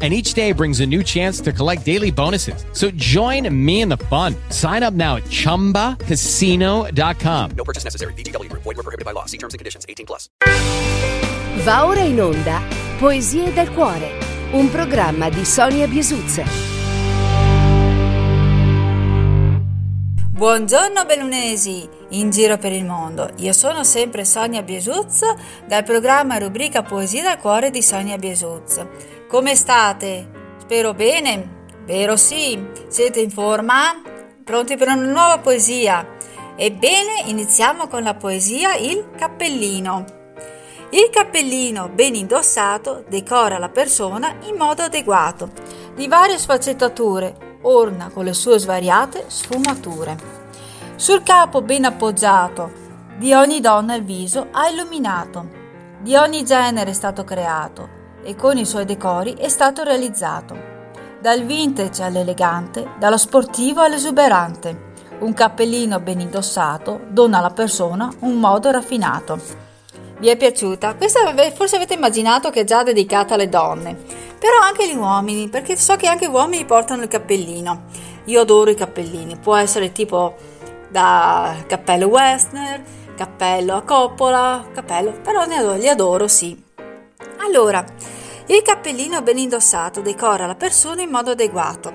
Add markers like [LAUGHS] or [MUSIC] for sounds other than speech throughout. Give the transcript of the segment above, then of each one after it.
And each day brings a new chance to collect daily bonuses. So join me in the fun. Sign up now at chumbacasino.com. No purchase necessary. VGW Group. Void were prohibited by law. See terms and conditions. 18 plus. Va ora in onda Poesie dal cuore, un programma di Sonia Biesuzza. Buongiorno bellunesi, in giro per il mondo. Io sono sempre Sonia Biesuz dal programma rubrica Poesie dal cuore di Sonia Biesuz. Come state? Spero bene? Vero sì? Siete in forma? Pronti per una nuova poesia? Ebbene, iniziamo con la poesia Il cappellino. Il cappellino ben indossato decora la persona in modo adeguato, di varie sfaccettature, orna con le sue svariate sfumature. Sul capo ben appoggiato, di ogni donna il viso ha illuminato, di ogni genere è stato creato e con i suoi decori è stato realizzato. Dal vintage all'elegante, dallo sportivo all'esuberante, un cappellino ben indossato dona alla persona un modo raffinato. Vi è piaciuta? Questa forse avete immaginato che è già dedicata alle donne, però anche gli uomini, perché so che anche gli uomini portano il cappellino. Io adoro i cappellini, può essere tipo da cappello Westner, cappello a coppola, cappello, però ne adoro, li adoro, sì. Allora, il cappellino ben indossato decora la persona in modo adeguato.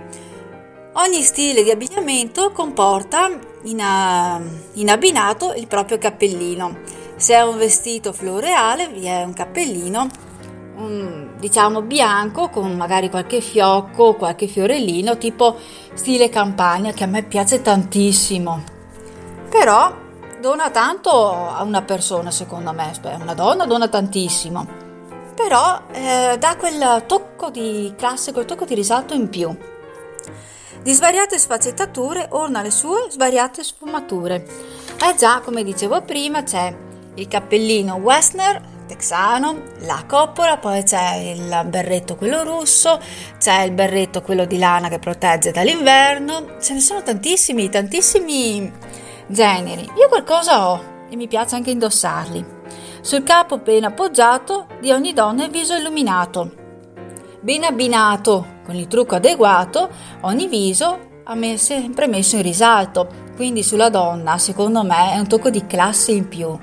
Ogni stile di abbigliamento comporta in, in abbinato il proprio cappellino. Se è un vestito floreale vi è un cappellino um, diciamo bianco con magari qualche fiocco, qualche fiorellino tipo stile campagna che a me piace tantissimo. Però dona tanto a una persona secondo me, una donna dona tantissimo. Però eh, dà quel tocco di classe, quel tocco di risalto in più. Di svariate sfaccettature orna le sue svariate sfumature. Eh già, come dicevo prima, c'è il cappellino Westner texano, la coppola, poi c'è il berretto quello russo, c'è il berretto quello di lana che protegge dall'inverno, ce ne sono tantissimi, tantissimi generi. Io qualcosa ho e mi piace anche indossarli. Sul capo ben appoggiato di ogni donna il viso illuminato. Ben abbinato con il trucco adeguato, ogni viso ha sempre messo in risalto, quindi sulla donna secondo me è un tocco di classe in più.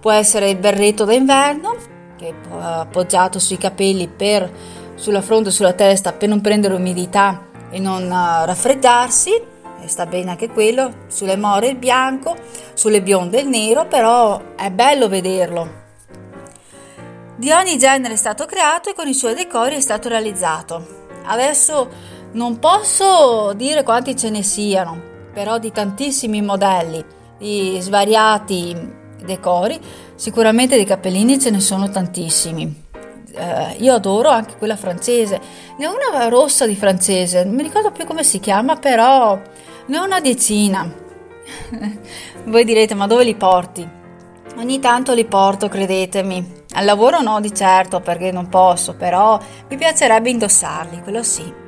Può essere il berretto d'inverno, che è appoggiato sui capelli per, sulla fronte e sulla testa per non prendere umidità e non uh, raffreddarsi, sta bene anche quello, sulle more il bianco, sulle bionde il nero, però è bello vederlo. Di ogni genere è stato creato e con i suoi decori è stato realizzato. Adesso non posso dire quanti ce ne siano, però di tantissimi modelli, di svariati decori, sicuramente dei cappellini ce ne sono tantissimi. Eh, io adoro anche quella francese, ne ho una rossa di francese, non mi ricordo più come si chiama, però ne ho una decina. Voi direte, ma dove li porti? Ogni tanto li porto, credetemi. Al lavoro no, di certo, perché non posso, però mi piacerebbe indossarli, quello sì.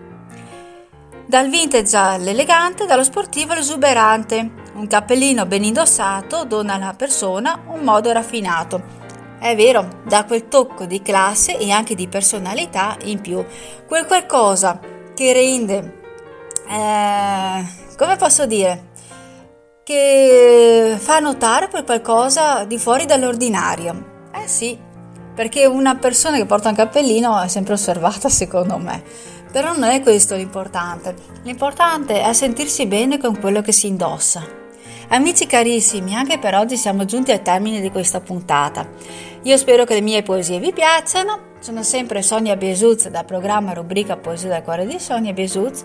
Dal vintage all'elegante, dallo sportivo all'esuberante. Un cappellino ben indossato dona alla persona un modo raffinato. È vero, dà quel tocco di classe e anche di personalità in più, quel qualcosa che rende, eh, come posso dire, che fa notare quel qualcosa di fuori dall'ordinario. Eh sì, perché una persona che porta un cappellino è sempre osservata [LAUGHS] secondo me. Però non è questo l'importante. L'importante è sentirsi bene con quello che si indossa. Amici carissimi, anche per oggi siamo giunti al termine di questa puntata. Io spero che le mie poesie vi piacciono. Sono sempre Sonia Biesuz dal programma rubrica Poesie dal cuore di Sonia Biesuz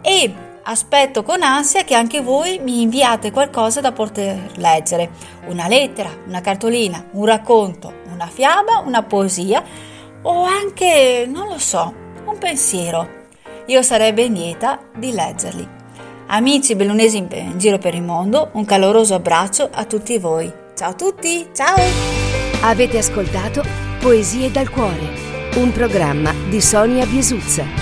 e aspetto con ansia che anche voi mi inviate qualcosa da poter leggere. Una lettera, una cartolina, un racconto, una fiaba, una poesia o anche, non lo so, un pensiero. Io sarei ben lieta di leggerli. Amici bellunesi in giro per il mondo, un caloroso abbraccio a tutti voi. Ciao a tutti, ciao! Avete ascoltato Poesie dal cuore, un programma di Sonia Biesuzza.